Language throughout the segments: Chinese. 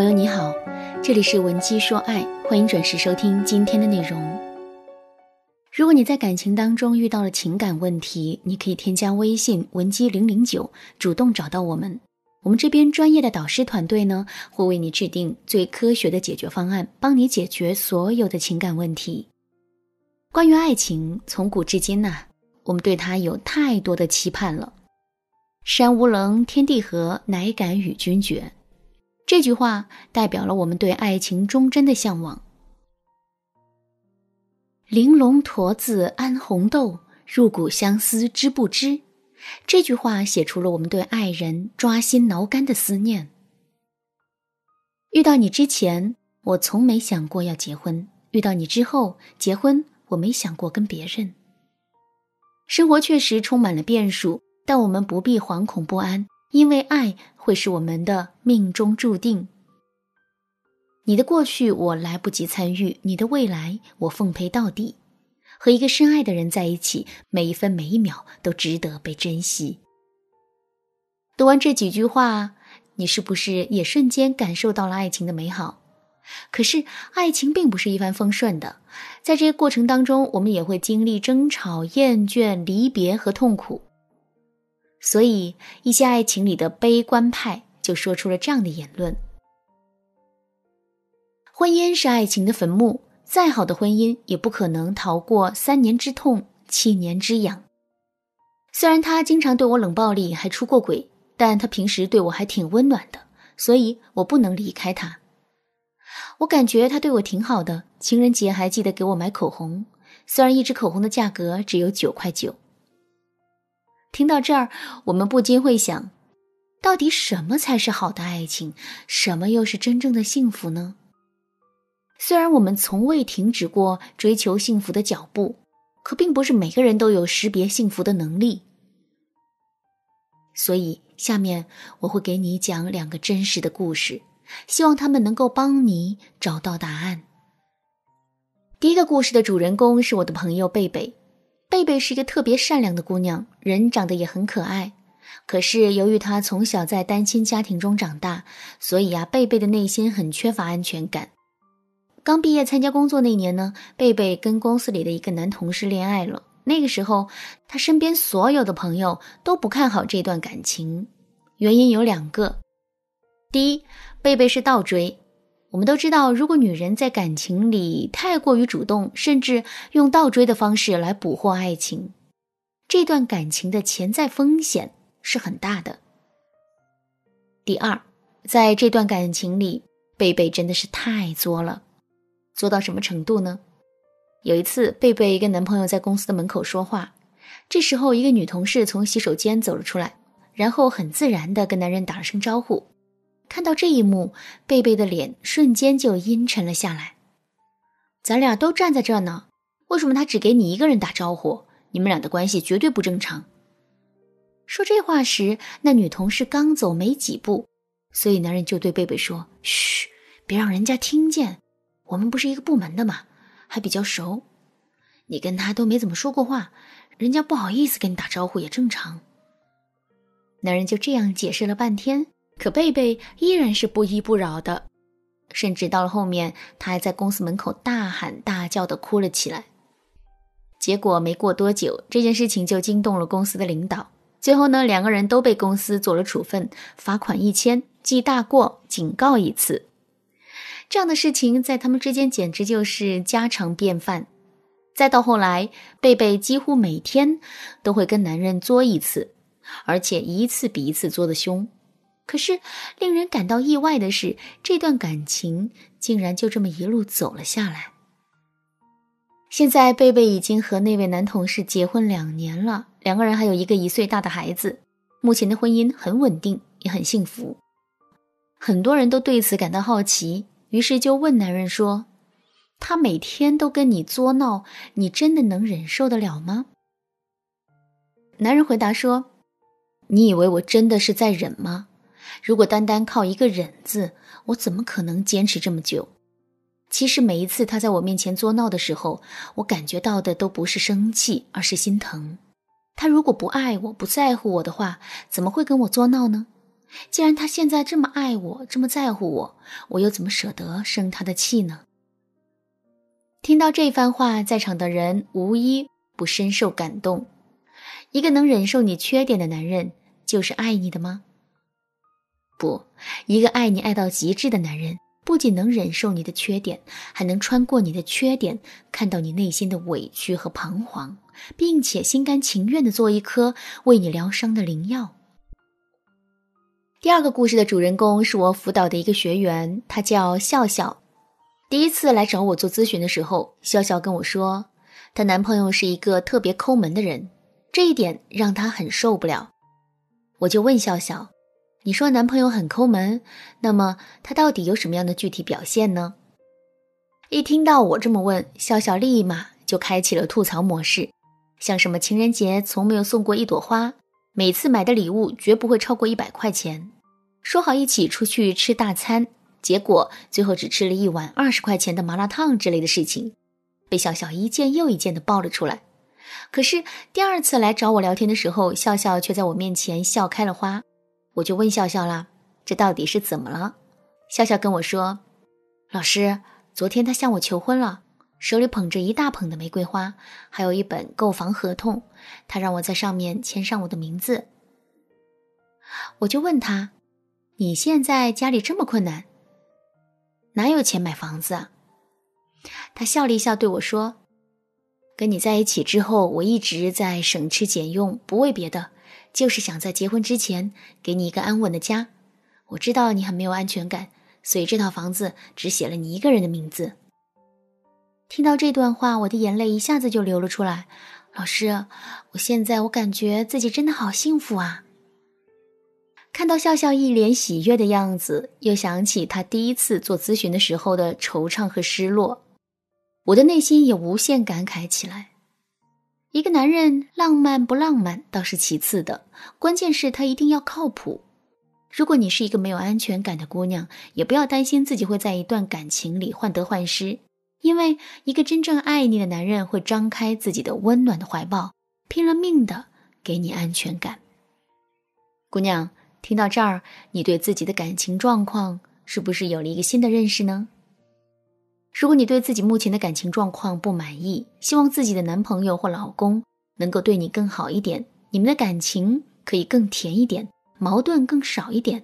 朋友你好，这里是文姬说爱，欢迎准时收听今天的内容。如果你在感情当中遇到了情感问题，你可以添加微信文姬零零九，主动找到我们。我们这边专业的导师团队呢，会为你制定最科学的解决方案，帮你解决所有的情感问题。关于爱情，从古至今呐，我们对它有太多的期盼了。山无棱，天地合，乃敢与君绝。这句话代表了我们对爱情忠贞的向往。玲珑驼子安红豆，入骨相思知不知？这句话写出了我们对爱人抓心挠肝的思念。遇到你之前，我从没想过要结婚；遇到你之后，结婚我没想过跟别人。生活确实充满了变数，但我们不必惶恐不安。因为爱会是我们的命中注定。你的过去我来不及参与，你的未来我奉陪到底。和一个深爱的人在一起，每一分每一秒都值得被珍惜。读完这几句话，你是不是也瞬间感受到了爱情的美好？可是，爱情并不是一帆风顺的，在这个过程当中，我们也会经历争吵、厌倦、离别和痛苦。所以，一些爱情里的悲观派就说出了这样的言论：婚姻是爱情的坟墓，再好的婚姻也不可能逃过三年之痛，七年之痒。虽然他经常对我冷暴力，还出过轨，但他平时对我还挺温暖的，所以我不能离开他。我感觉他对我挺好的，情人节还记得给我买口红，虽然一支口红的价格只有九块九。听到这儿，我们不禁会想：到底什么才是好的爱情？什么又是真正的幸福呢？虽然我们从未停止过追求幸福的脚步，可并不是每个人都有识别幸福的能力。所以，下面我会给你讲两个真实的故事，希望他们能够帮你找到答案。第一个故事的主人公是我的朋友贝贝。贝贝是一个特别善良的姑娘，人长得也很可爱。可是由于她从小在单亲家庭中长大，所以啊，贝贝的内心很缺乏安全感。刚毕业参加工作那年呢，贝贝跟公司里的一个男同事恋爱了。那个时候，他身边所有的朋友都不看好这段感情，原因有两个：第一，贝贝是倒追。我们都知道，如果女人在感情里太过于主动，甚至用倒追的方式来捕获爱情，这段感情的潜在风险是很大的。第二，在这段感情里，贝贝真的是太作了，作到什么程度呢？有一次，贝贝跟男朋友在公司的门口说话，这时候一个女同事从洗手间走了出来，然后很自然的跟男人打了声招呼。看到这一幕，贝贝的脸瞬间就阴沉了下来。咱俩都站在这儿呢，为什么他只给你一个人打招呼？你们俩的关系绝对不正常。说这话时，那女同事刚走没几步，所以男人就对贝贝说：“嘘，别让人家听见。我们不是一个部门的嘛，还比较熟。你跟他都没怎么说过话，人家不好意思跟你打招呼也正常。”男人就这样解释了半天。可贝贝依然是不依不饶的，甚至到了后面，他还在公司门口大喊大叫的哭了起来。结果没过多久，这件事情就惊动了公司的领导。最后呢，两个人都被公司做了处分，罚款一千，记大过，警告一次。这样的事情在他们之间简直就是家常便饭。再到后来，贝贝几乎每天都会跟男人作一次，而且一次比一次作的凶。可是，令人感到意外的是，这段感情竟然就这么一路走了下来。现在，贝贝已经和那位男同事结婚两年了，两个人还有一个一岁大的孩子。目前的婚姻很稳定，也很幸福。很多人都对此感到好奇，于是就问男人说：“他每天都跟你作闹，你真的能忍受得了吗？”男人回答说：“你以为我真的是在忍吗？”如果单单靠一个忍字，我怎么可能坚持这么久？其实每一次他在我面前作闹的时候，我感觉到的都不是生气，而是心疼。他如果不爱我，不在乎我的话，怎么会跟我作闹呢？既然他现在这么爱我，这么在乎我，我又怎么舍得生他的气呢？听到这番话，在场的人无一不深受感动。一个能忍受你缺点的男人，就是爱你的吗？不，一个爱你爱到极致的男人，不仅能忍受你的缺点，还能穿过你的缺点，看到你内心的委屈和彷徨，并且心甘情愿的做一颗为你疗伤的灵药。第二个故事的主人公是我辅导的一个学员，他叫笑笑。第一次来找我做咨询的时候，笑笑跟我说，她男朋友是一个特别抠门的人，这一点让她很受不了。我就问笑笑：“你说男朋友很抠门，那么他到底有什么样的具体表现呢？”一听到我这么问，笑笑立马就开启了吐槽模式，像什么情人节从没有送过一朵花，每次买的礼物绝不会超过一百块钱，说好一起出去吃大餐。结果最后只吃了一碗二十块钱的麻辣烫之类的事情，被笑笑一件又一件的爆了出来。可是第二次来找我聊天的时候，笑笑却在我面前笑开了花。我就问笑笑啦：“这到底是怎么了？”笑笑跟我说：“老师，昨天他向我求婚了，手里捧着一大捧的玫瑰花，还有一本购房合同，他让我在上面签上我的名字。”我就问他：“你现在家里这么困难？”哪有钱买房子啊？他笑了一笑，对我说：“跟你在一起之后，我一直在省吃俭用，不为别的，就是想在结婚之前给你一个安稳的家。我知道你很没有安全感，所以这套房子只写了你一个人的名字。”听到这段话，我的眼泪一下子就流了出来。老师，我现在我感觉自己真的好幸福啊！看到笑笑一脸喜悦的样子，又想起他第一次做咨询的时候的惆怅和失落，我的内心也无限感慨起来。一个男人浪漫不浪漫倒是其次的，关键是他一定要靠谱。如果你是一个没有安全感的姑娘，也不要担心自己会在一段感情里患得患失，因为一个真正爱你的男人会张开自己的温暖的怀抱，拼了命的给你安全感，姑娘。听到这儿，你对自己的感情状况是不是有了一个新的认识呢？如果你对自己目前的感情状况不满意，希望自己的男朋友或老公能够对你更好一点，你们的感情可以更甜一点，矛盾更少一点，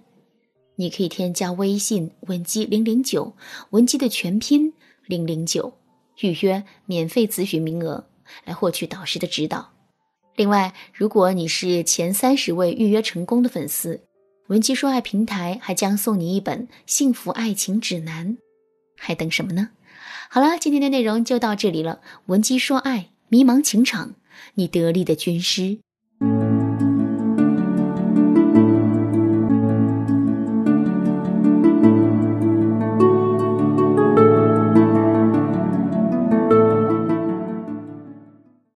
你可以添加微信文姬零零九，文姬的全拼零零九，预约免费咨询名额，来获取导师的指导。另外，如果你是前三十位预约成功的粉丝，文姬说爱平台还将送你一本幸福爱情指南，还等什么呢？好了，今天的内容就到这里了。闻鸡说爱，迷茫情场，你得力的军师。